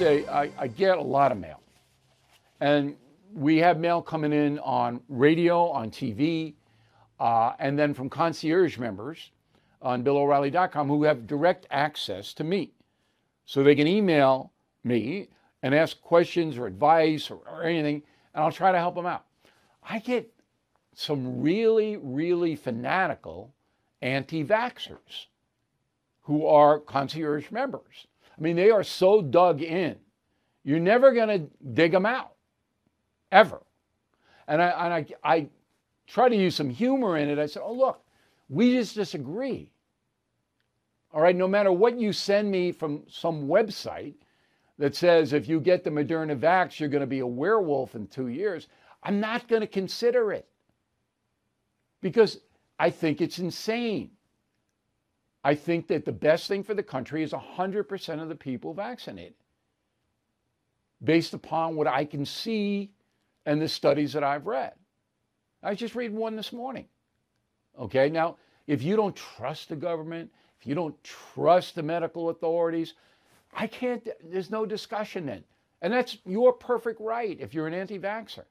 say I, I get a lot of mail. And we have mail coming in on radio, on TV, uh, and then from concierge members on BillO'Reilly.com who have direct access to me. So they can email me and ask questions or advice or, or anything, and I'll try to help them out. I get some really, really fanatical anti vaxxers who are concierge members. I mean, they are so dug in, you're never going to dig them out, ever. And I, and I, I try to use some humor in it. I said, oh, look, we just disagree. All right, no matter what you send me from some website that says if you get the Moderna vax, you're going to be a werewolf in two years, I'm not going to consider it because I think it's insane. I think that the best thing for the country is 100% of the people vaccinated based upon what I can see and the studies that I've read. I just read one this morning. Okay, now, if you don't trust the government, if you don't trust the medical authorities, I can't, there's no discussion then. And that's your perfect right if you're an anti vaxxer.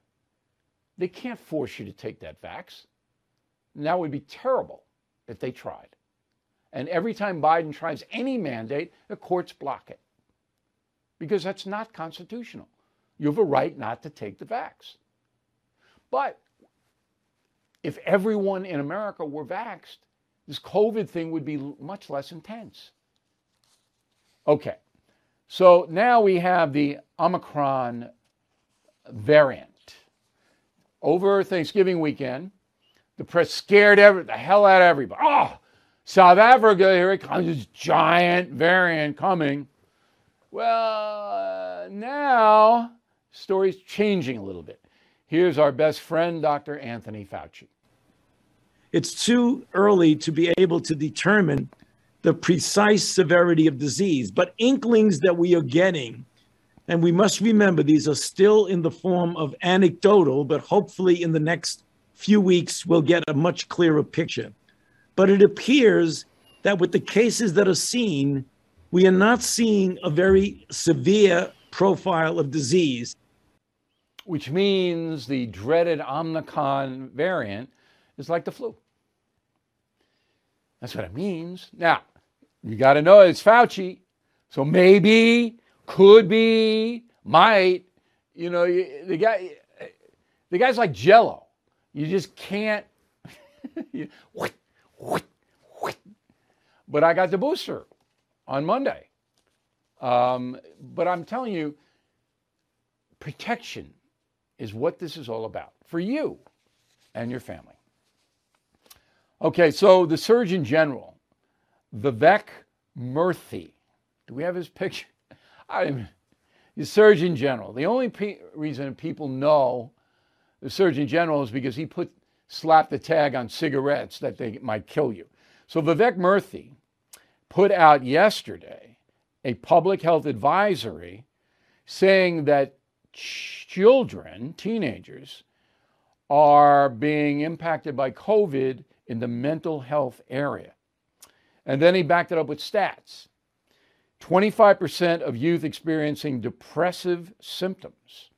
They can't force you to take that vax. And that would be terrible if they tried. And every time Biden tries any mandate, the courts block it because that's not constitutional. You have a right not to take the vax. But if everyone in America were vaxxed, this COVID thing would be much less intense. Okay, so now we have the Omicron variant. Over Thanksgiving weekend, the press scared every, the hell out of everybody. Oh, South Africa, here it comes, this giant variant coming. Well, uh, now story's changing a little bit. Here's our best friend, Dr. Anthony Fauci. It's too early to be able to determine the precise severity of disease, but inklings that we are getting, and we must remember these are still in the form of anecdotal, but hopefully in the next few weeks we'll get a much clearer picture. But it appears that with the cases that are seen, we are not seeing a very severe profile of disease. Which means the dreaded Omicron variant is like the flu. That's what it means. Now, you got to know it's Fauci. So maybe, could be, might. You know, the guy, the guy's like Jello. You just can't. what, what. But I got the booster on Monday. Um, but I'm telling you, protection is what this is all about for you and your family. Okay, so the Surgeon General, Vivek Murthy, do we have his picture? I'm the Surgeon General. The only pe- reason people know the Surgeon General is because he put slapped the tag on cigarettes that they might kill you. So Vivek Murthy put out yesterday a public health advisory saying that children, teenagers, are being impacted by COVID in the mental health area. And then he backed it up with stats 25% of youth experiencing depressive symptoms,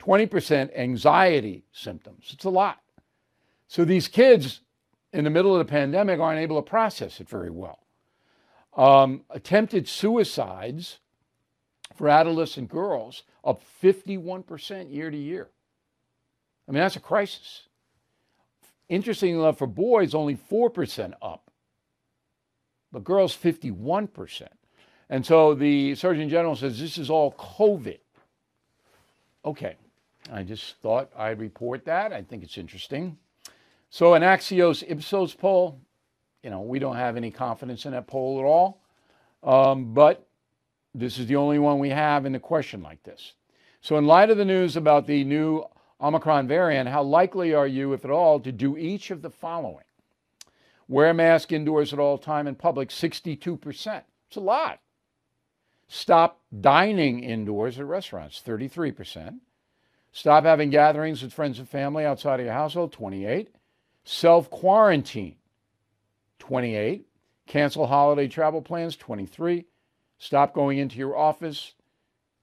20% anxiety symptoms. It's a lot. So these kids in the middle of the pandemic aren't able to process it very well. Um, attempted suicides for adolescent girls up 51% year to year. I mean, that's a crisis. Interestingly enough, for boys, only 4% up, but girls, 51%. And so the Surgeon General says this is all COVID. Okay, I just thought I'd report that. I think it's interesting. So, an Axios Ipsos poll, you know, we don't have any confidence in that poll at all, um, but this is the only one we have in a question like this. So, in light of the news about the new Omicron variant, how likely are you, if at all, to do each of the following? Wear a mask indoors at all time in public, 62%. It's a lot. Stop dining indoors at restaurants, 33%. Stop having gatherings with friends and family outside of your household, 28. Self quarantine, 28. Cancel holiday travel plans, 23. Stop going into your office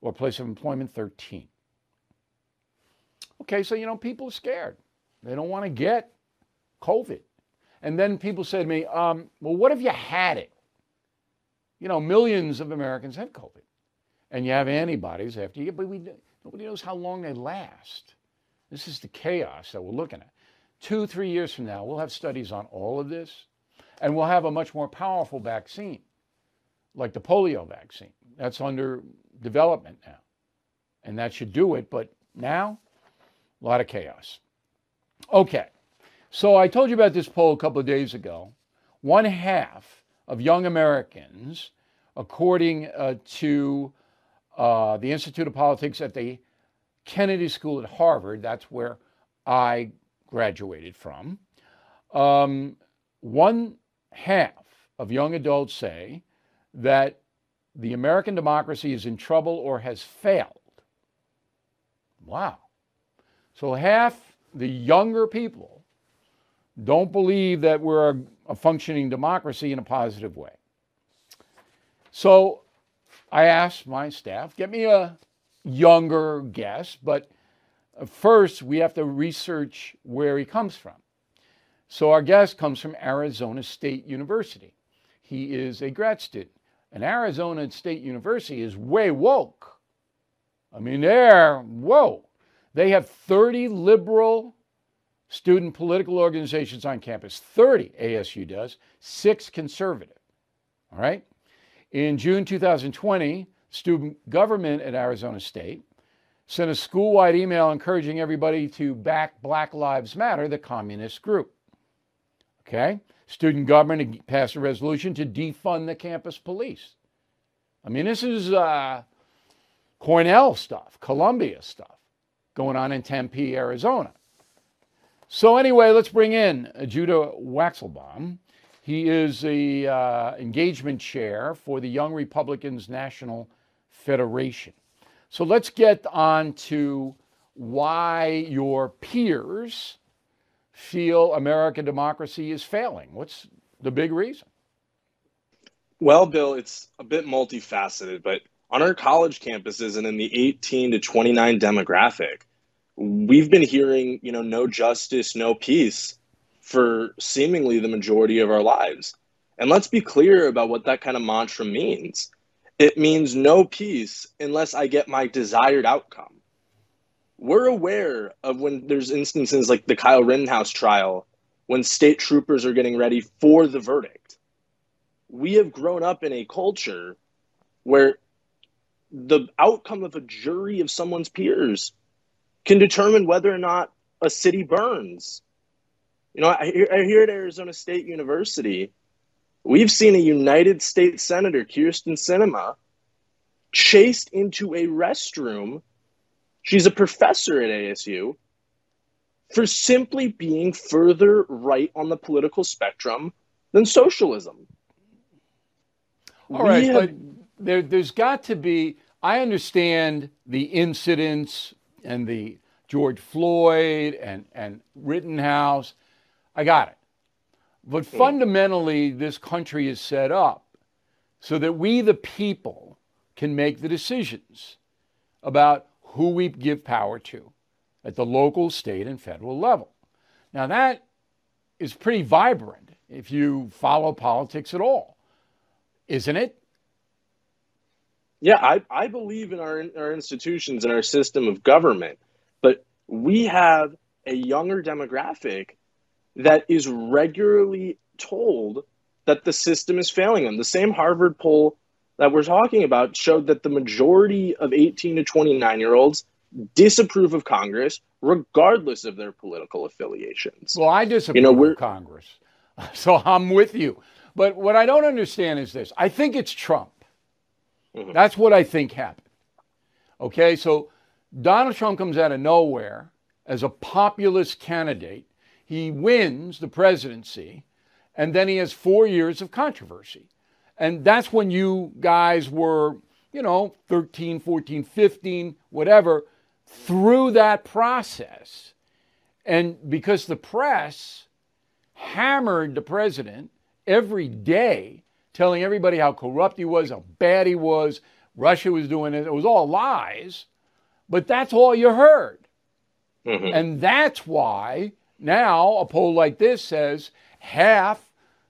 or place of employment 13. Okay, so you know, people are scared. They don't want to get COVID. And then people say to me, um, well, what if you had it? You know, millions of Americans have COVID, and you have antibodies after you but we, nobody knows how long they last. This is the chaos that we're looking at. Two, three years from now, we'll have studies on all of this, and we'll have a much more powerful vaccine, like the polio vaccine. That's under development now, and that should do it. But now, a lot of chaos. Okay, so I told you about this poll a couple of days ago. One half of young Americans, according uh, to uh, the Institute of Politics at the Kennedy School at Harvard, that's where I graduated from, um, one half of young adults say that the American democracy is in trouble or has failed. Wow. So half the younger people don't believe that we're a, a functioning democracy in a positive way. So I asked my staff, get me a younger guess, but first we have to research where he comes from. So our guest comes from Arizona State University. He is a grad student. And Arizona State University is way woke. I mean, they're, whoa. They have 30 liberal student political organizations on campus. 30 ASU does, six conservative. All right? In June 2020, student government at Arizona State sent a school wide email encouraging everybody to back Black Lives Matter, the communist group. Okay? Student government passed a resolution to defund the campus police. I mean, this is uh, Cornell stuff, Columbia stuff going on in Tempe, Arizona. So, anyway, let's bring in Judah Waxelbaum. He is the uh, engagement chair for the Young Republicans National Federation. So, let's get on to why your peers feel American democracy is failing? What's the big reason? Well, Bill, it's a bit multifaceted, but on our college campuses and in the 18 to 29 demographic, we've been hearing, you know, no justice, no peace for seemingly the majority of our lives. And let's be clear about what that kind of mantra means. It means no peace unless I get my desired outcome we're aware of when there's instances like the Kyle Rittenhouse trial when state troopers are getting ready for the verdict. We have grown up in a culture where the outcome of a jury of someone's peers can determine whether or not a city burns. You know, I, here at Arizona State University, we've seen a United States Senator, Kyrsten Sinema, chased into a restroom She's a professor at ASU for simply being further right on the political spectrum than socialism. All we right, have... but there, there's got to be. I understand the incidents and the George Floyd and, and Rittenhouse. I got it. But fundamentally, this country is set up so that we, the people, can make the decisions about who we give power to at the local, state, and federal level. Now, that is pretty vibrant if you follow politics at all, isn't it? Yeah, I, I believe in our, our institutions and our system of government, but we have a younger demographic that is regularly told that the system is failing them. The same Harvard poll that we're talking about showed that the majority of 18 to 29 year olds disapprove of Congress, regardless of their political affiliations. Well, I disapprove you know, of Congress, so I'm with you. But what I don't understand is this I think it's Trump. Mm-hmm. That's what I think happened. Okay, so Donald Trump comes out of nowhere as a populist candidate. He wins the presidency, and then he has four years of controversy. And that's when you guys were, you know, 13, 14, 15, whatever, through that process. And because the press hammered the president every day, telling everybody how corrupt he was, how bad he was, Russia was doing it. It was all lies, but that's all you heard. Mhm. And that's why now a poll like this says half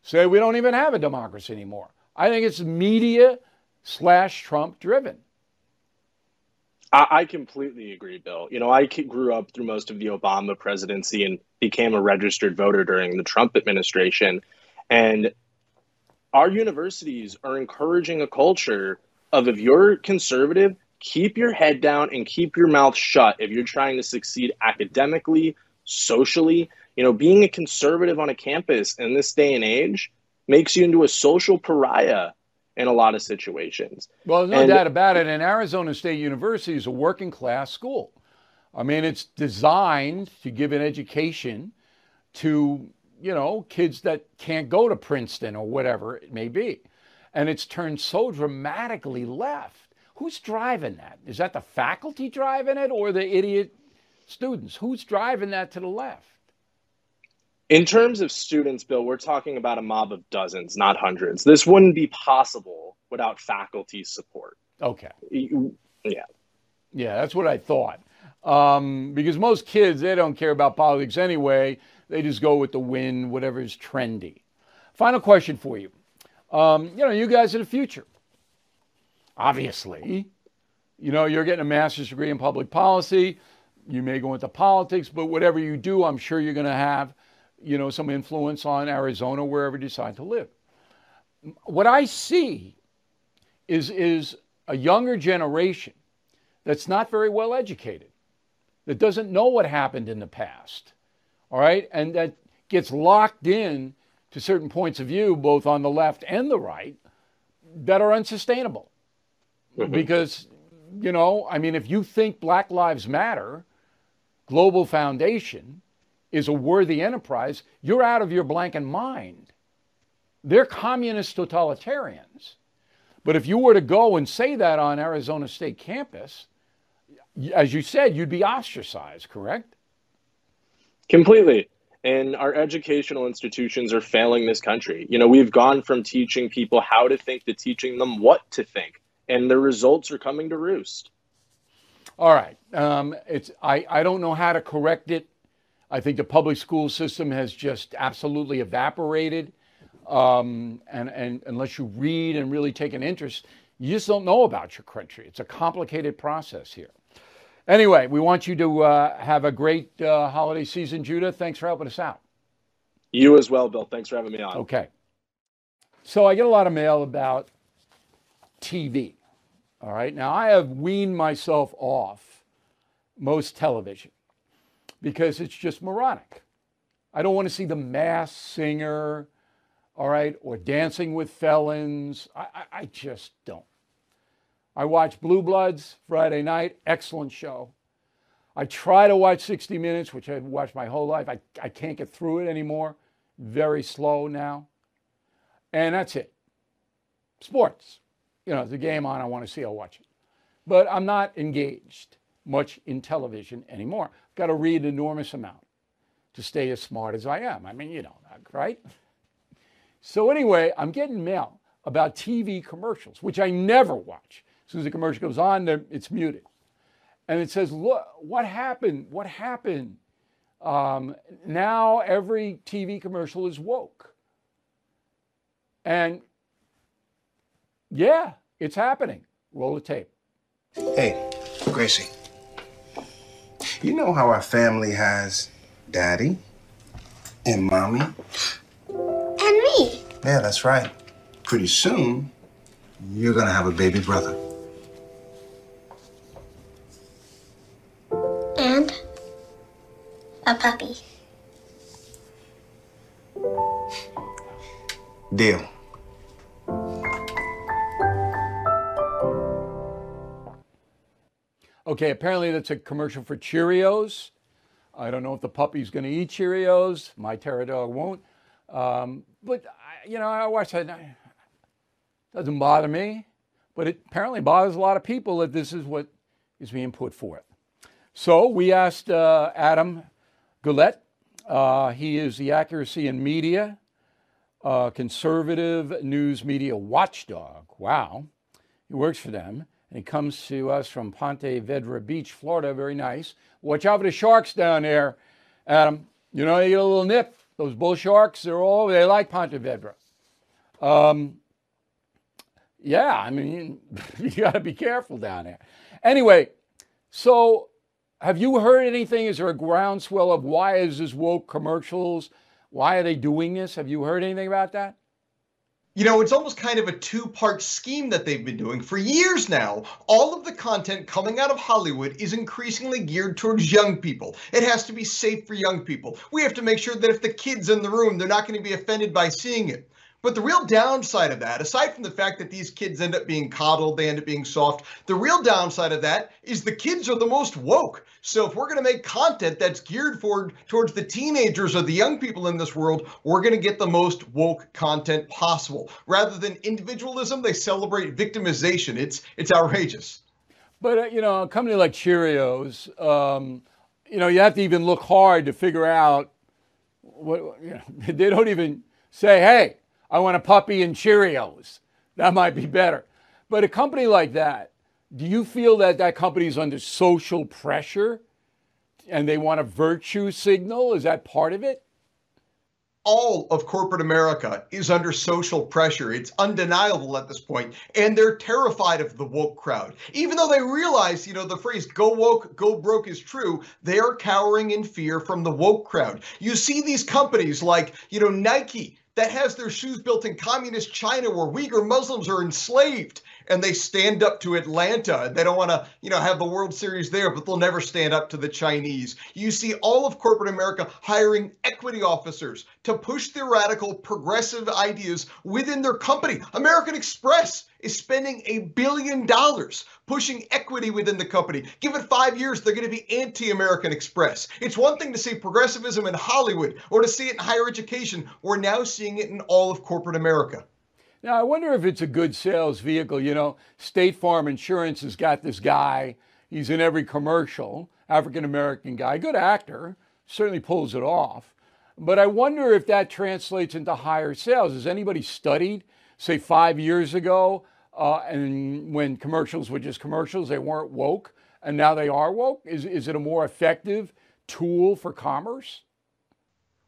say we don't even have a democracy anymore. I think it's media slash Trump driven. I, completely agree, Bill. You know, I grew up through most of the Obama presidency and became a registered voter during the Trump administration. And our universities are encouraging a culture of if you're conservative, keep your head down and keep your mouth shut if you're trying to succeed academically, socially. You know, being a conservative on a campus in this day and age makes you into a social pariah in a lot of situations. Well, no And- doubt about it. And Arizona State University is a working class school. I mean, it's designed to give an education to, you know, kids that can't go to Princeton or whatever it may be. And it's turned so dramatically left. Who's driving that? Is that the faculty driving it or the idiot students? Who's driving that to the left? In terms of students, Bill, we're talking about a mob of dozens, not hundreds. This wouldn't be possible without faculty support. Okay. Yeah. Yeah, that's what I thought. Um, because most kids, they don't care about politics anyway. They just go with the wind, whatever is trendy. Final question for you. Um, you know, you guys are the future. Obviously, you know, you're getting a master's degree in public policy. You may go into politics, but whatever you do, I'm sure you're going to have, you know, some influence on Arizona, wherever you decide to live. What I see is, is a younger generation that's not very well educated, that doesn't know what happened in the past, all right, and that gets locked in to certain points of view, both on the left and the right, that are unsustainable. Mm-hmm. Because, you know, I mean, if you think Black Lives Matter, Global Foundation, is a worthy enterprise, you're out of your blanket mind. They're communist totalitarians. But if you were to go and say that on Arizona State campus, as you said, you'd be ostracized, correct? Completely. And our educational institutions are failing this country. You know, we've gone from teaching people how to think to teaching them what to think, and the results are coming to roost. All right. Um, it's I, I don't know how to correct it. I think the public school system has just absolutely evaporated. Um, and, and unless you read and really take an interest, you just don't know about your country. It's a complicated process here. Anyway, we want you to uh, have a great uh, holiday season, Judah. Thanks for helping us out. You as well, Bill. Thanks for having me on. Okay. So I get a lot of mail about TV. All right. Now I have weaned myself off most television because it's just moronic. I don't want to see the Masked Singer, all right, or dancing with felons. I, I, I just don't. I watch Blue Bloods Friday night, excellent show. I try to watch 60 Minutes, which I've watched my whole life. I, I can't get through it anymore. Very slow now. And that's it. Sports. You know, the game on, I want to see, I'll watch it. But I'm not engaged much in television anymore. I've got to read an enormous amount to stay as smart as I am. I mean, you know right? So anyway, I'm getting mail about TV commercials, which I never watch. As soon as the commercial goes on, it's muted. And it says, look, what happened? What happened? Um, now every TV commercial is woke. And yeah, it's happening. Roll the tape. Hey, Gracie. You know how our family has daddy and mommy? And me. Yeah, that's right. Pretty soon, you're gonna have a baby brother. And a puppy. Deal. Okay, apparently that's a commercial for Cheerios. I don't know if the puppy's going to eat Cheerios. My terror dog won't. Um, but I, you know, I watch that. Doesn't bother me, but it apparently bothers a lot of people that this is what is being put forth. So we asked uh, Adam Guillette. Uh, he is the accuracy in media, uh, conservative news media watchdog. Wow, he works for them. And he comes to us from Ponte Vedra Beach, Florida. Very nice. Watch out for the sharks down there, Adam. You know, you get a little nip. Those bull sharks, they're all, they like Ponte Vedra. Um, yeah, I mean, you got to be careful down there. Anyway, so have you heard anything? Is there a groundswell of why is this woke commercials? Why are they doing this? Have you heard anything about that? You know, it's almost kind of a two part scheme that they've been doing for years now. All of the content coming out of Hollywood is increasingly geared towards young people. It has to be safe for young people. We have to make sure that if the kids in the room, they're not going to be offended by seeing it. But the real downside of that, aside from the fact that these kids end up being coddled, they end up being soft, the real downside of that is the kids are the most woke. So if we're going to make content that's geared for towards the teenagers or the young people in this world, we're going to get the most woke content possible. Rather than individualism, they celebrate victimization. It's it's outrageous. But uh, you know, a company like Cheerios, um, you know, you have to even look hard to figure out what you know. They don't even say, "Hey, I want a puppy and Cheerios. That might be better. But a company like that, do you feel that that company is under social pressure and they want a virtue signal? Is that part of it? all of corporate America is under social pressure. It's undeniable at this point, and they're terrified of the woke crowd. Even though they realize, you know, the phrase go woke, go broke is true, they are cowering in fear from the woke crowd. You see these companies like, you know, Nike that has their shoes built in communist China where Uyghur Muslims are enslaved and they stand up to Atlanta. They don't want to, you know, have the World Series there, but they'll never stand up to the Chinese. You see all of corporate America hiring equity officers to push their radical progressive ideas within their company. American Express is spending a billion dollars pushing equity within the company. Give it five years, they're going to be anti American Express. It's one thing to see progressivism in Hollywood or to see it in higher education. We're now seeing it in all of corporate America. Now, I wonder if it's a good sales vehicle. You know, State Farm Insurance has got this guy, he's in every commercial, African American guy, good actor, certainly pulls it off. But I wonder if that translates into higher sales. Has anybody studied, say, five years ago, uh, and when commercials were just commercials, they weren't woke, and now they are woke? Is, is it a more effective tool for commerce?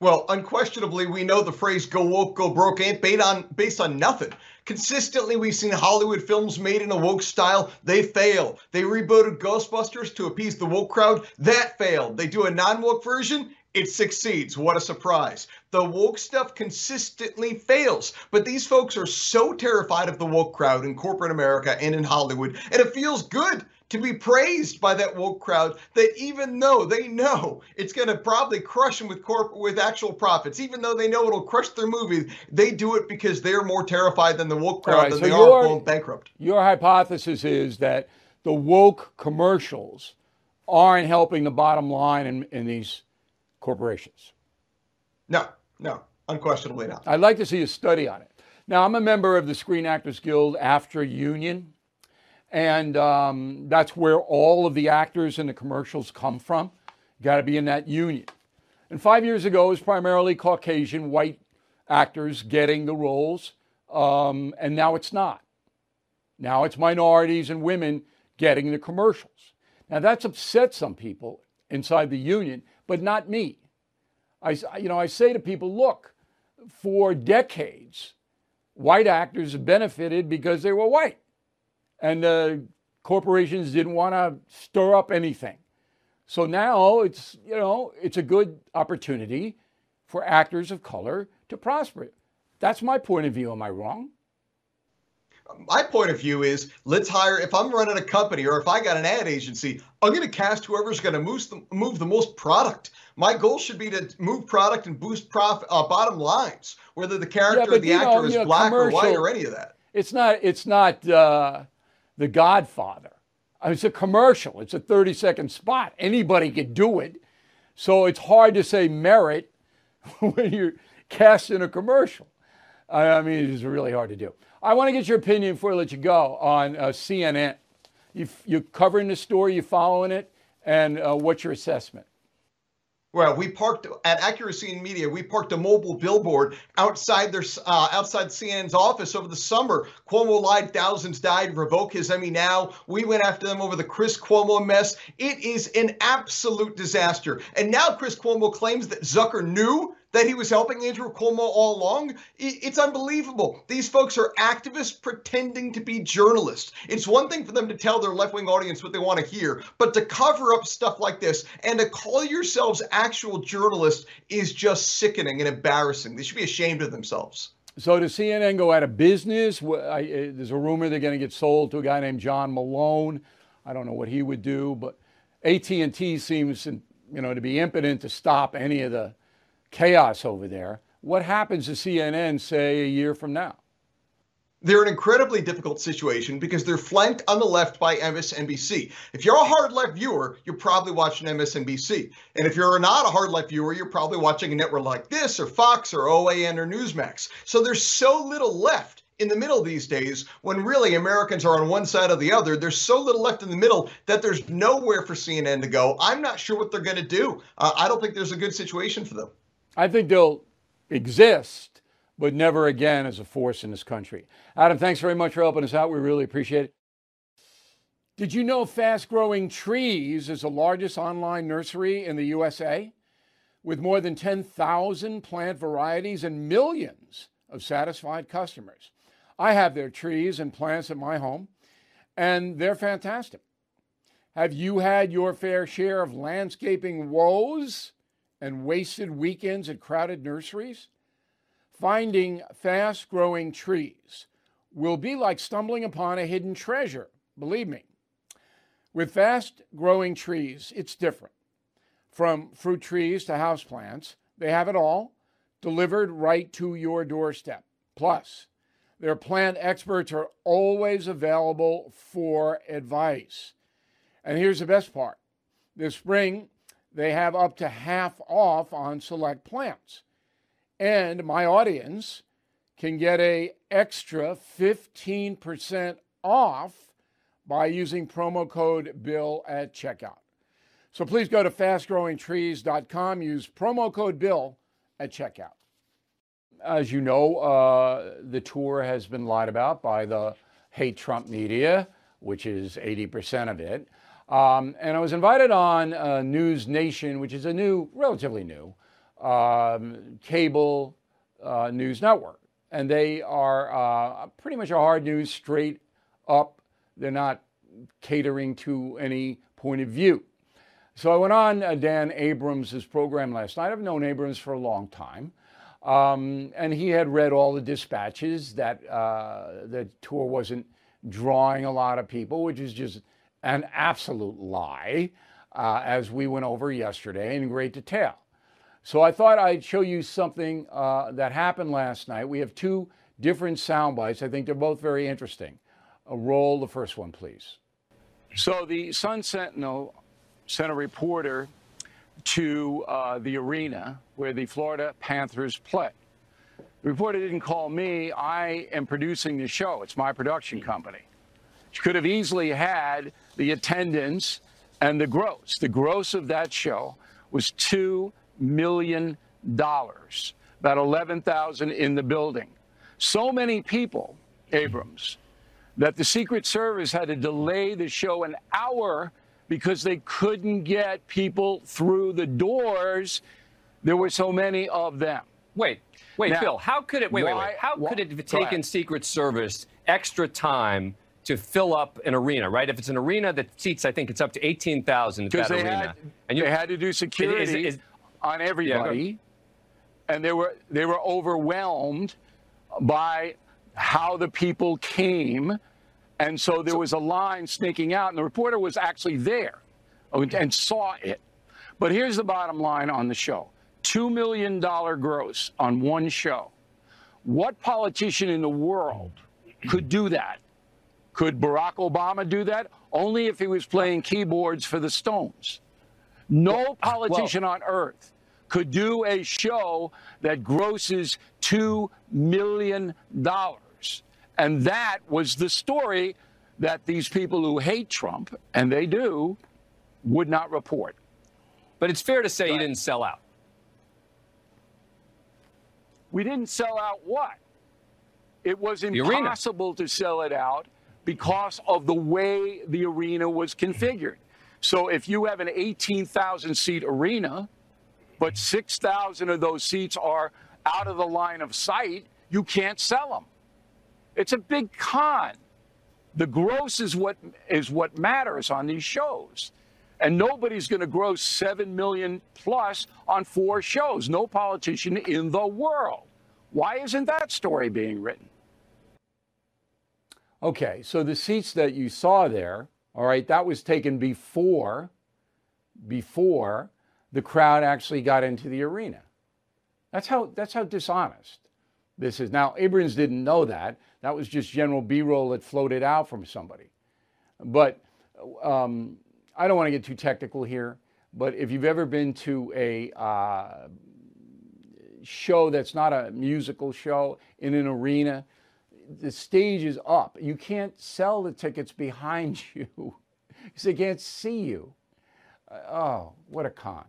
Well, unquestionably, we know the phrase "go woke, go broke" ain't based on based on nothing. Consistently, we've seen Hollywood films made in a woke style. They fail. They rebooted Ghostbusters to appease the woke crowd. That failed. They do a non-woke version. It succeeds. What a surprise. The woke stuff consistently fails. But these folks are so terrified of the woke crowd in corporate America and in Hollywood, and it feels good to be praised by that woke crowd that even though they know it's going to probably crush them with corp with actual profits, even though they know it'll crush their movie, they do it because they're more terrified than the woke crowd right, than so they your, are going bankrupt. Your hypothesis is that the woke commercials aren't helping the bottom line in, in these corporations. No, no, unquestionably not. I'd like to see a study on it. Now, I'm a member of the Screen Actors Guild AFTRA Union. And um, that's where all of the actors in the commercials come from. Got to be in that union. And five years ago, it was primarily Caucasian white actors getting the roles, um, and now it's not. Now it's minorities and women getting the commercials. Now that's upset some people inside the union, but not me. I, you know, I say to people, look, for decades, white actors have benefited because they were white and the corporations didn't want to stir up anything. So now it's, you know, it's a good opportunity for actors of color to prosper. That's my point of view. Am I wrong? My point of view is let's hire, if I'm running a company or if I got an ad agency, I'm going to cast whoever's going to move the, move the most product. My goal should be to move product and boost profit, uh, bottom lines, whether the character yeah, or the actor know, is you know, black or white or any of that. It's not, it's not, uh, the Godfather. It's a commercial, it's a 30 second spot. Anybody could do it. So it's hard to say merit when you're casting a commercial. I mean, it's really hard to do. I want to get your opinion before I let you go on uh, CNN. You, you're covering the story, you're following it, and uh, what's your assessment? Well, we parked at Accuracy in Media. We parked a mobile billboard outside their uh, outside CNN's office over the summer. Cuomo lied, thousands died. Revoke his Emmy now. We went after them over the Chris Cuomo mess. It is an absolute disaster. And now Chris Cuomo claims that Zucker knew that he was helping Andrew Cuomo all along? It's unbelievable. These folks are activists pretending to be journalists. It's one thing for them to tell their left wing audience what they want to hear, but to cover up stuff like this and to call yourselves actual journalists is just sickening and embarrassing. They should be ashamed of themselves. So does CNN go out of business? Uh, there's a rumor they're going to get sold to a guy named John Malone. I don't know what he would do, but AT&T seems, you know, to be impotent to stop any of the chaos over there. What happens to CNN, say, a year from now? They're an incredibly difficult situation because they're flanked on the left by MSNBC. If you're a hard left viewer, you're probably watching MSNBC. And if you're not a hard left viewer, you're probably watching a network like this or Fox or OAN or Newsmax. So there's so little left in the middle these days when really Americans are on one side or the other. There's so little left in the middle that there's nowhere for CNN to go. I'm not sure what they're going to do. Uh, I don't think there's a good situation for them. I think they'll exist, but never again as a force in this country. Adam, thanks very much for helping us out. We really appreciate it. Did you know Fast Growing Trees is the largest online nursery in the USA with more than 10,000 plant varieties and millions of satisfied customers? I have their trees and plants at my home, and they're fantastic. Have you had your fair share of landscaping woes? And wasted weekends at crowded nurseries? Finding fast growing trees will be like stumbling upon a hidden treasure, believe me. With fast growing trees, it's different. From fruit trees to houseplants, they have it all delivered right to your doorstep. Plus, their plant experts are always available for advice. And here's the best part this spring, they have up to half off on select plants. And my audience can get a extra 15% off by using promo code BILL at checkout. So please go to fastgrowingtrees.com, use promo code BILL at checkout. As you know, uh, the tour has been lied about by the hate Trump media, which is 80% of it. Um, and I was invited on uh, News Nation, which is a new, relatively new, um, cable uh, news network. And they are uh, pretty much a hard news, straight up. They're not catering to any point of view. So I went on uh, Dan Abrams' program last night. I've known Abrams for a long time. Um, and he had read all the dispatches that uh, the tour wasn't drawing a lot of people, which is just an absolute lie, uh, as we went over yesterday in great detail. So I thought I'd show you something uh, that happened last night. We have two different sound bites. I think they're both very interesting. Uh, roll the first one, please. So the Sun Sentinel sent a reporter to uh, the arena where the Florida Panthers play. The reporter didn't call me. I am producing the show. It's my production company. She could have easily had the attendance and the gross. The gross of that show was $2 million, about 11,000 in the building. So many people, Abrams, that the Secret Service had to delay the show an hour because they couldn't get people through the doors. There were so many of them. Wait, wait, now, Bill, how could it wait, why, wait, wait. How why, could it have taken Secret Service extra time to fill up an arena, right? If it's an arena that seats, I think it's up to 18,000 that they arena. Had, and you, they had to do security is, is, on everybody. Yeah, and they were they were overwhelmed by how the people came. And so there was a line sneaking out, and the reporter was actually there and saw it. But here's the bottom line on the show $2 million gross on one show. What politician in the world could do that? Could Barack Obama do that? Only if he was playing keyboards for the Stones. No politician well, on earth could do a show that grosses $2 million. And that was the story that these people who hate Trump, and they do, would not report. but it's fair to say you didn't sell out. We didn't sell out what? It was impossible to sell it out because of the way the arena was configured. So if you have an 18,000 seat arena, but 6,000 of those seats are out of the line of sight, you can't sell them. It's a big con. The gross is what is what matters on these shows. And nobody's going to gross 7 million plus on four shows. No politician in the world. Why isn't that story being written? Okay, so the seats that you saw there, all right, that was taken before before the crowd actually got into the arena. That's how that's how dishonest this is. Now, Abrams didn't know that. That was just general B-roll that floated out from somebody. But um, I don't want to get too technical here. But if you've ever been to a uh, show that's not a musical show in an arena, the stage is up. You can't sell the tickets behind you because they can't see you. Uh, oh, what a con.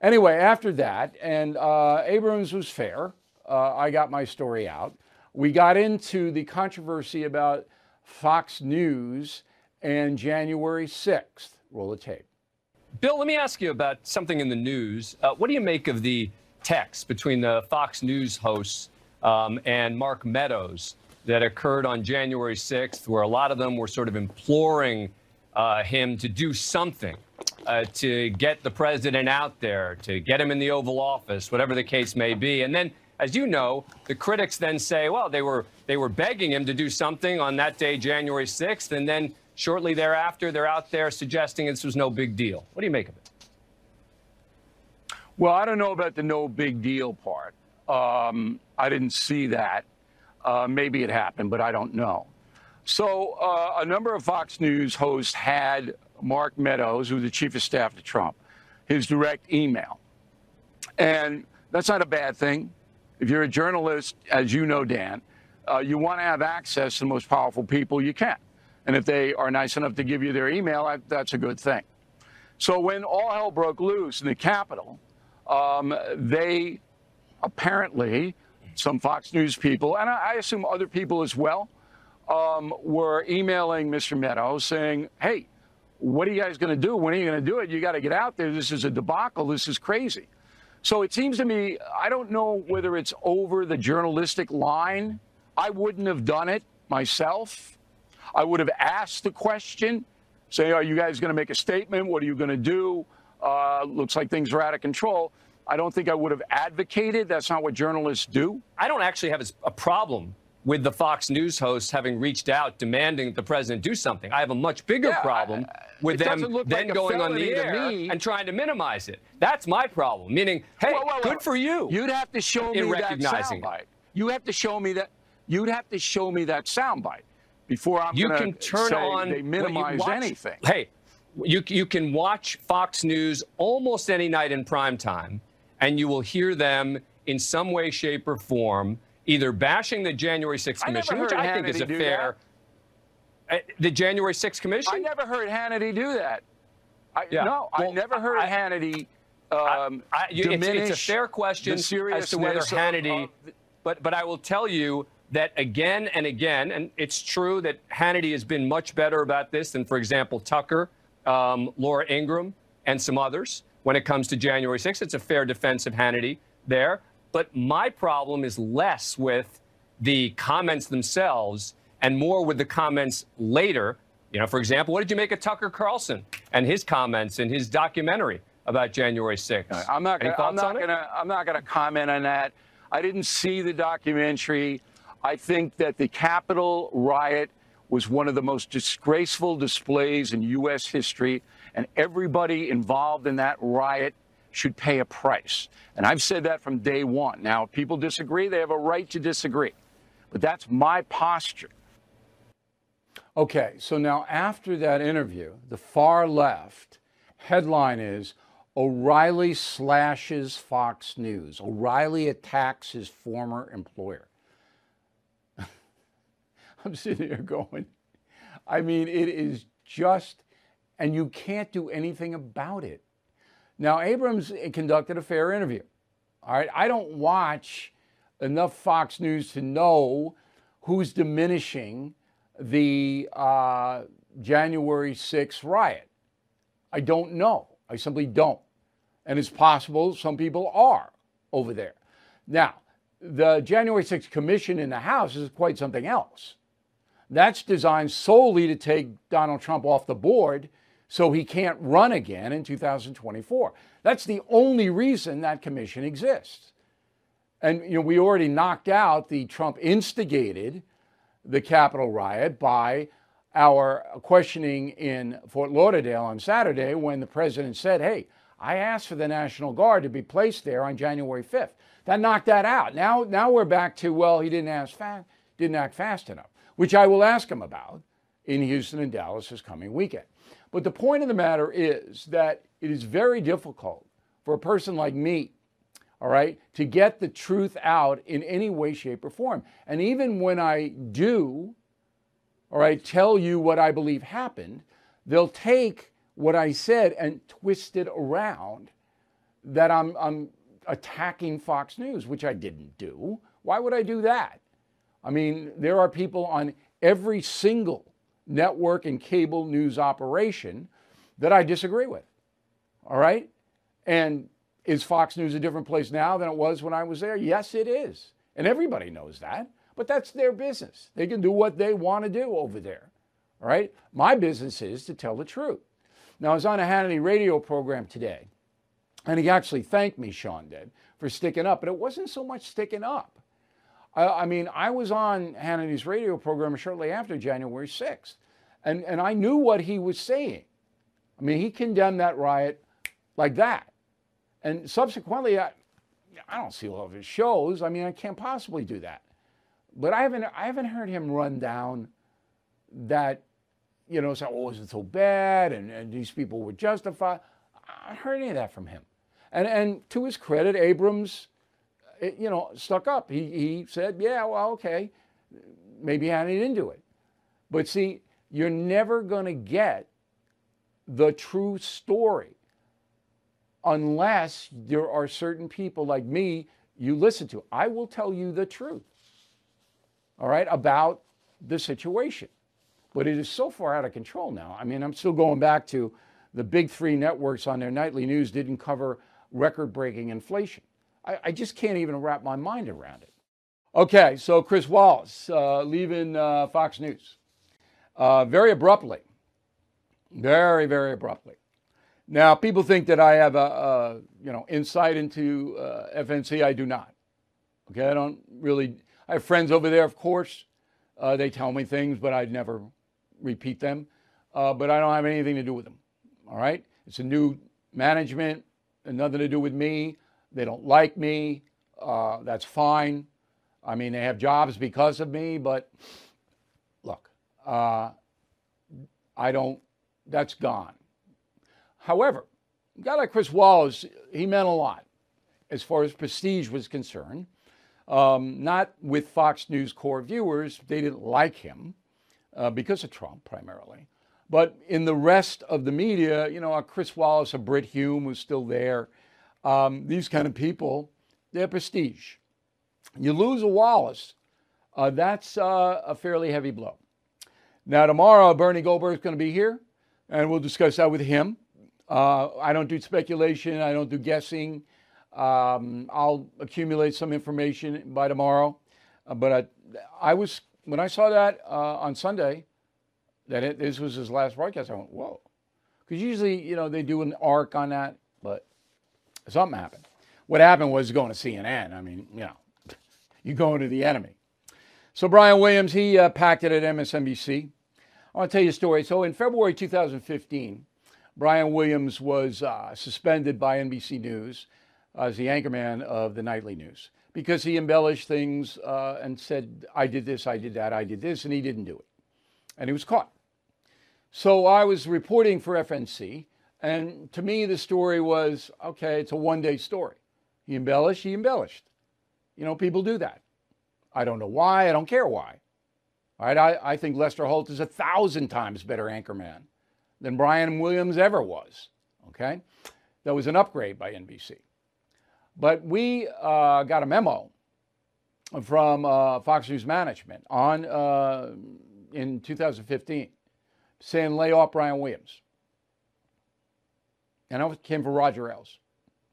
Anyway, after that, and uh, Abrams was fair. Uh, I got my story out. We got into the controversy about Fox News and January 6th. Roll the tape. Bill, let me ask you about something in the news. Uh, what do you make of the text between the Fox News hosts um, and Mark Meadows that occurred on January 6th, where a lot of them were sort of imploring uh, him to do something uh, to get the president out there, to get him in the Oval Office, whatever the case may be. And then, as you know, the critics then say, well, they were they were begging him to do something on that day, January 6th, and then shortly thereafter, they're out there suggesting this was no big deal. What do you make of it? Well, I don't know about the no big deal part. Um, I didn't see that. Uh, maybe it happened, but I don't know. So uh, a number of Fox News hosts had Mark Meadows, who's the chief of staff to Trump, his direct email. And that's not a bad thing. If you're a journalist, as you know, Dan, uh, you want to have access to the most powerful people you can. And if they are nice enough to give you their email, that's a good thing. So when all hell broke loose in the Capitol, um, they apparently, some Fox News people, and I, assume other people as well, um, were emailing Mr. Meadows saying, hey, what are you guys going to do? When are you going to do it? You got to get out there. This is a debacle. This is crazy. So it seems to me, I don't know whether it's over the journalistic line. I wouldn't have done it myself. I would have asked the question, say, are you guys going to make a statement? What are you going to do? Uh, looks like things are out of control. I don't think I would have advocated. That's not what journalists do. I don't actually have a problem with the Fox News hosts having reached out demanding the president do something. I have a much bigger yeah, problem with them then like going on the air and trying to minimize it. That's my problem. Meaning, hey, well, well, good for you. You'd have to show me that soundbite. You have to show me that. You'd have to show me that soundbite before I'm you can turn on they minimize watch, anything. Hey, you you can watch Fox News almost any night in prime time, and you will hear them in some way, shape, or form either bashing the January 6th Commission, which I Hannity think is a fair. Uh, the January 6th Commission? I never heard Hannity do that. I, yeah. No, well, I never heard I, Hannity um, I, it's, it's, a fair question as to whether Hannity. Of, of, but but I will tell you that again and again, and it's true that Hannity has been much better about this than, for example, Tucker, um, Laura Ingraham, and some others when it comes to January 6th. It's a fair defense of Hannity there. But my problem is less with the comments themselves and more with the comments later. You know, for example, what did you make of Tucker Carlson and his comments in his documentary about January 6th? I'm not I'm not gonna I'm not gonna comment on that. I didn't see the documentary. I think that the Capitol riot was one of the most disgraceful displays in U.S. history, and everybody involved in that riot should pay a price. And I've said that from day one. Now, if people disagree, they have a right to disagree. But that's my posture. Okay, so now after that interview, the far left headline is O'Reilly slashes Fox News. O'Reilly attacks his former employer. I'm sitting here going, I mean, it is just, and you can't do anything about it. Now, Abrams conducted a fair interview. All right. I don't watch enough Fox News to know who's diminishing the uh, January 6th riot. I don't know. I simply don't. And it's possible some people are over there. Now, the January 6th commission in the House is quite something else. That's designed solely to take Donald Trump off the board so he can't run again in 2024. That's the only reason that commission exists. And you know, we already knocked out the Trump instigated the Capitol riot by our questioning in Fort Lauderdale on Saturday when the president said, "Hey, I asked for the National Guard to be placed there on January 5th." That knocked that out. Now, now we're back to well, he didn't ask didn't act fast enough, which I will ask him about in Houston and Dallas this coming weekend. But the point of the matter is that it is very difficult for a person like me, all right, to get the truth out in any way, shape, or form. And even when I do, all right, tell you what I believe happened, they'll take what I said and twist it around that I'm, I'm attacking Fox News, which I didn't do. Why would I do that? I mean, there are people on every single network and cable news operation that I disagree with. All right? And is Fox News a different place now than it was when I was there? Yes, it is. And everybody knows that. But that's their business. They can do what they want to do over there. All right? My business is to tell the truth. Now, I was on a Hannity radio program today, and he actually thanked me, Sean did, for sticking up. But it wasn't so much sticking up. I, I mean, I was on Hannity's radio program shortly after January 6th, and, and I knew what he was saying. I mean, he condemned that riot like that. And subsequently, I, I don't see all of his shows. I mean, I can't possibly do that. But I haven't, I haven't heard him run down that, you know, say, oh, is it so bad? And, and these people were justified. I haven't heard any of that from him. And, and to his credit, Abrams, you know, stuck up. He, he said, yeah, well, okay, maybe Hannity didn't it. But see, you're never going to get the true story unless there are certain people like me you listen to. I will tell you the truth, all right, about the situation. But it is so far out of control now. I mean, I'm still going back to the big three networks on their nightly news didn't cover record breaking inflation. I, I, just can't even wrap my mind around it. Okay, so Chris Wallace uh, leaving uh, Fox News uh, very abruptly. Very, very abruptly. Now, people think that I have a, a you know insight into uh, FNC. I do not. Okay, I don't really. I have friends over there, of course. Uh, they tell me things, but I never repeat them. Uh, but I don't have anything to do with them. All right, it's a new management, nothing to do with me. They don't like me. Uh, that's fine. I mean, they have jobs because of me, but look, uh, I don't. That's gone. However, a guy like Chris Wallace, he meant a lot as far as prestige was concerned. Um, not with Fox News core viewers, they didn't like him uh, because of Trump primarily. But in the rest of the media, you know, a Chris Wallace, a Brit Hume was still there. Um, these kind of people, they're prestige. You lose a Wallace, uh, that's uh, a fairly heavy blow. Now, tomorrow, Bernie Goldberg is going to be here, and we'll discuss that with him. Uh, I don't do speculation. I don't do guessing. Um, I'll accumulate some information by tomorrow. Uh, but I, I, was when I saw that uh, on Sunday that it, this was his last broadcast. I went, whoa, because usually you know they do an arc on that, something happened. What happened was going to CNN. I mean, you know, you go into the enemy. So Brian Williams, he uh, packed it at MSNBC. I want to tell you a story. So in February 2015. Brian Williams was uh, suspended by NBC News as the anchorman of the nightly news because he embellished things uh, and said, I did this, I did that, I did this, and he didn't do it. And he was caught. So I was reporting for FNC, and to me, the story was okay, it's a one day story. He embellished, he embellished. You know, people do that. I don't know why, I don't care why. Right, I, I think Lester Holt is a thousand times better anchorman than Brian Williams ever was. Okay? that was an upgrade by NBC. But we uh, got a memo from uh, Fox News management on uh, in 2015 saying lay off Brian Williams. And it came from Roger Ailes.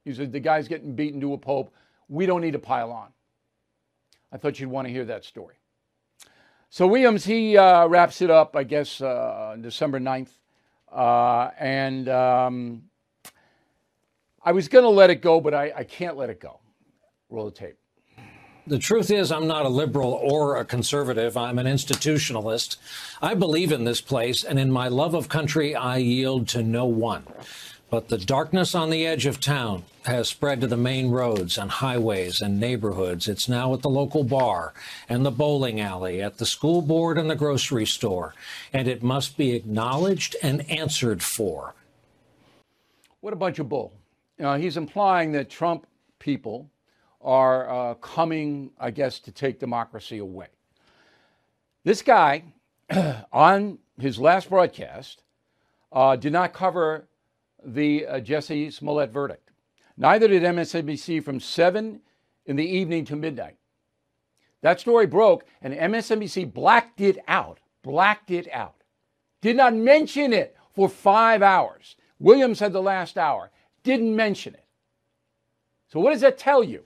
He said the guy's getting beaten to a pulp. We don't need to pile on. I thought you'd want to hear that story. So Williams, he uh, wraps it up, I guess, uh, December 9th. Uh, and um, I was going to let it go, but I, I can't let it go. Roll the tape. The truth is, I'm not a liberal or a conservative. I'm an institutionalist. I believe in this place, and in my love of country, I yield to no one. But the darkness on the edge of town has spread to the main roads and highways and neighborhoods. It's now at the local bar and the bowling alley, at the school board and the grocery store. And it must be acknowledged and answered for. What a bunch of bull. Uh, he's implying that Trump people are uh, coming, I guess, to take democracy away. This guy, on his last broadcast, uh, did not cover the uh, Jussie Smollett verdict. Neither did MSNBC from 7 in the evening to midnight. That story broke, and MSNBC blacked it out, blacked it out. Did not mention it for five hours. Williams had the last hour, didn't mention it. So, what does that tell you?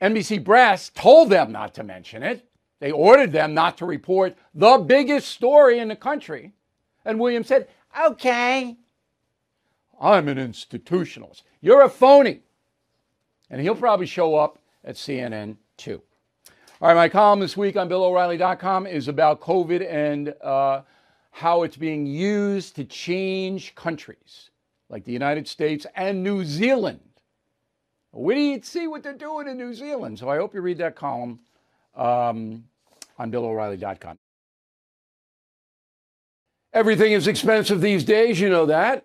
NBC brass told them not to mention it. They ordered them not to report the biggest story in the country. And Williams said, okay. I'm an institutionalist. You're a phony. And he'll probably show up at CNN too. All right, my column this week on BillO'Reilly.com is about COVID and uh, how it's being used to change countries like the United States and New Zealand. We need to see what they're doing in New Zealand. So I hope you read that column um, on BillO'Reilly.com. Everything is expensive these days, you know that.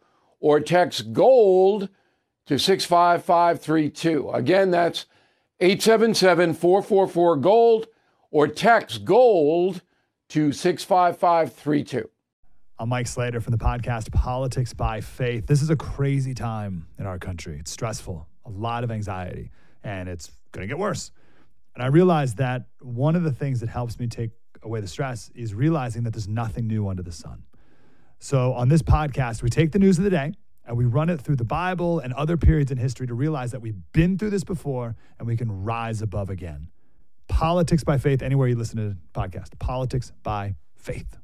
or text GOLD to 65532. Again, that's 877 444 GOLD, or text GOLD to 65532. I'm Mike Slater from the podcast Politics by Faith. This is a crazy time in our country. It's stressful, a lot of anxiety, and it's going to get worse. And I realized that one of the things that helps me take away the stress is realizing that there's nothing new under the sun. So on this podcast, we take the news of the day and we run it through the Bible and other periods in history to realize that we've been through this before and we can rise above again. Politics by faith, anywhere you listen to the podcast. Politics by faith.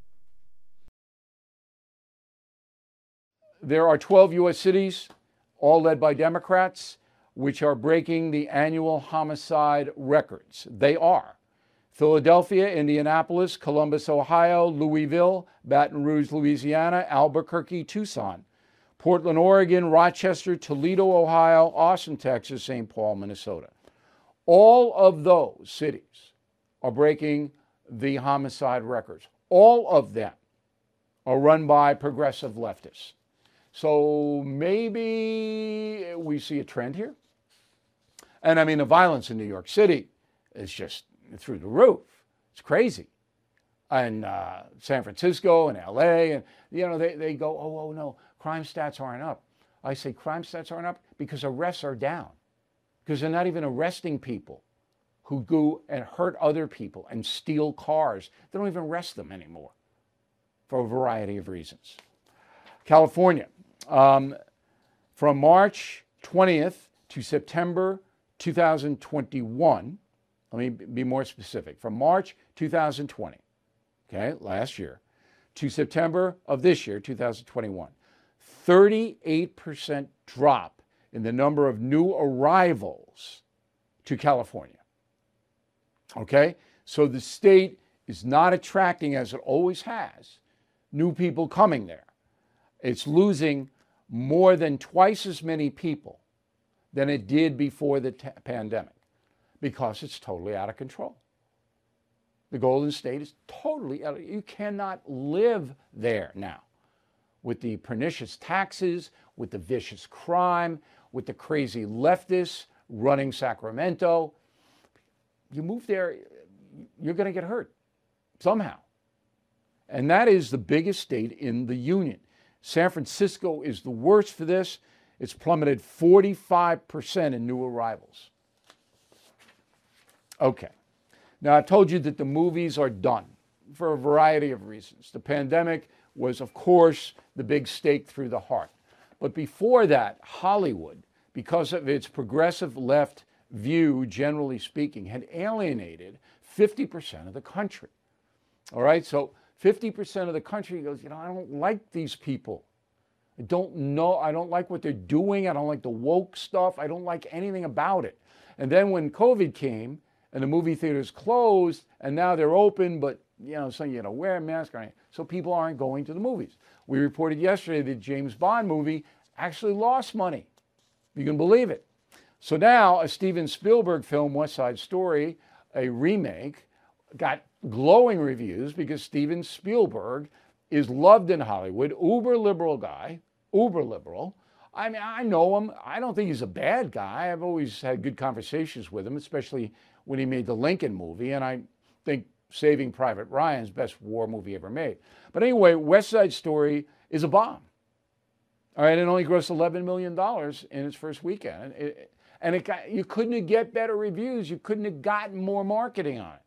There are 12 U.S. cities, all led by Democrats, which are breaking the annual homicide records. They are Philadelphia, Indianapolis, Columbus, Ohio, Louisville, Baton Rouge, Louisiana, Albuquerque, Tucson, Portland, Oregon, Rochester, Toledo, Ohio, Austin, Texas, St. Paul, Minnesota. All of those cities are breaking the homicide records. All of them are run by progressive leftists. So maybe we see a trend here. And I mean, the violence in New York City is just through the roof. It's crazy. And uh, San Francisco and LA, and you know, they, they go, oh, oh no, crime stats aren't up. I say crime stats aren't up because arrests are down. Because they're not even arresting people who go and hurt other people and steal cars. They don't even arrest them anymore for a variety of reasons. California, um, from March 20th to September 2021, let me be more specific, from March 2020, okay, last year, to September of this year, 2021, 38% drop in the number of new arrivals to California. Okay? So the state is not attracting, as it always has, new people coming there. It's losing more than twice as many people than it did before the t- pandemic because it's totally out of control. The Golden State is totally out of, you cannot live there now with the pernicious taxes, with the vicious crime, with the crazy leftists running Sacramento. You move there, you're going to get hurt somehow. And that is the biggest state in the union. San Francisco is the worst for this. It's plummeted 45% in new arrivals. Okay. Now, I told you that the movies are done for a variety of reasons. The pandemic was, of course, the big stake through the heart. But before that, Hollywood, because of its progressive left view, generally speaking, had alienated 50% of the country. All right, so 50% of the country goes, you know, I don't like these people. I don't know, I don't like what they're doing. I don't like the woke stuff. I don't like anything about it. And then when COVID came and the movie theaters closed and now they're open, but you know, so you gotta wear a mask, so people aren't going to the movies. We reported yesterday that James Bond movie actually lost money. You can believe it. So now a Steven Spielberg film, West Side Story, a remake, got glowing reviews because Steven Spielberg is loved in Hollywood, uber liberal guy, uber liberal. I mean, I know him. I don't think he's a bad guy. I've always had good conversations with him, especially when he made the Lincoln movie. And I think Saving Private Ryan's best war movie ever made. But anyway, West Side Story is a bomb. All right, it only grossed $11 million in its first weekend. It, and it got, you couldn't get better reviews. You couldn't have gotten more marketing on it.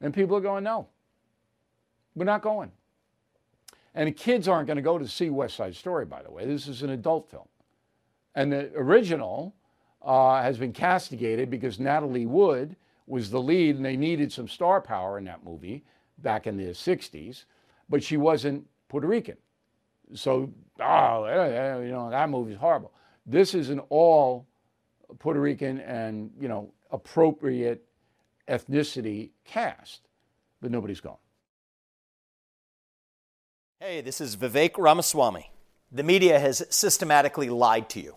And people are going, no, we're not going. And kids aren't going to go to see West Side Story, by the way. This is an adult film. And the original uh, has been castigated because Natalie Wood was the lead, and they needed some star power in that movie back in the 60s, but she wasn't Puerto Rican. So, oh, you know, that movie's horrible. This is an all Puerto Rican and, you know, appropriate ethnicity cast, but nobody's gone. Hey, this is Vivek Ramaswamy. The media has systematically lied to you.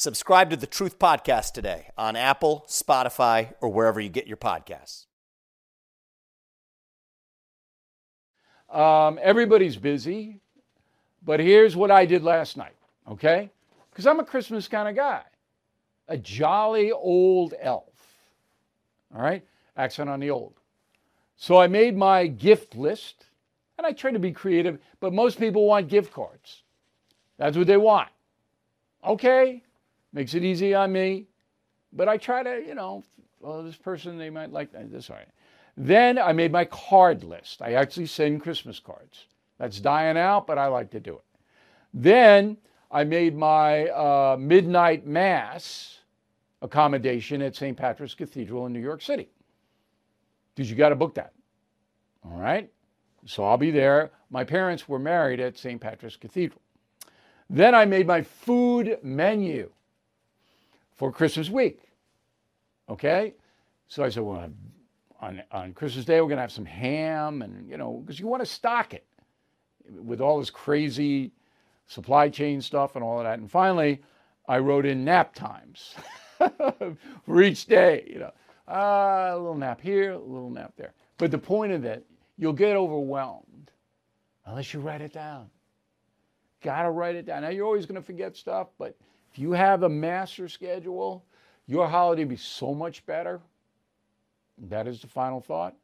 Subscribe to the Truth Podcast today on Apple, Spotify, or wherever you get your podcasts. Um, everybody's busy, but here's what I did last night, okay? Because I'm a Christmas kind of guy, a jolly old elf, all right? Accent on the old. So I made my gift list and I try to be creative, but most people want gift cards. That's what they want. Okay, makes it easy on me, but I try to, you know, well, this person, they might like this. All right. Then I made my card list. I actually send Christmas cards. That's dying out, but I like to do it. Then I made my uh, midnight mass accommodation at St. Patrick's Cathedral in New York City. Because you got to book that. All right. So I'll be there. My parents were married at St. Patrick's Cathedral. Then I made my food menu for Christmas week. Okay? So I said, well, on, on Christmas Day, we're going to have some ham and, you know, because you want to stock it with all this crazy supply chain stuff and all of that. And finally, I wrote in nap times for each day, you know, uh, a little nap here, a little nap there. But the point of it You'll get overwhelmed unless you write it down. Got to write it down. Now, you're always going to forget stuff, but if you have a master schedule, your holiday will be so much better. That is the final thought.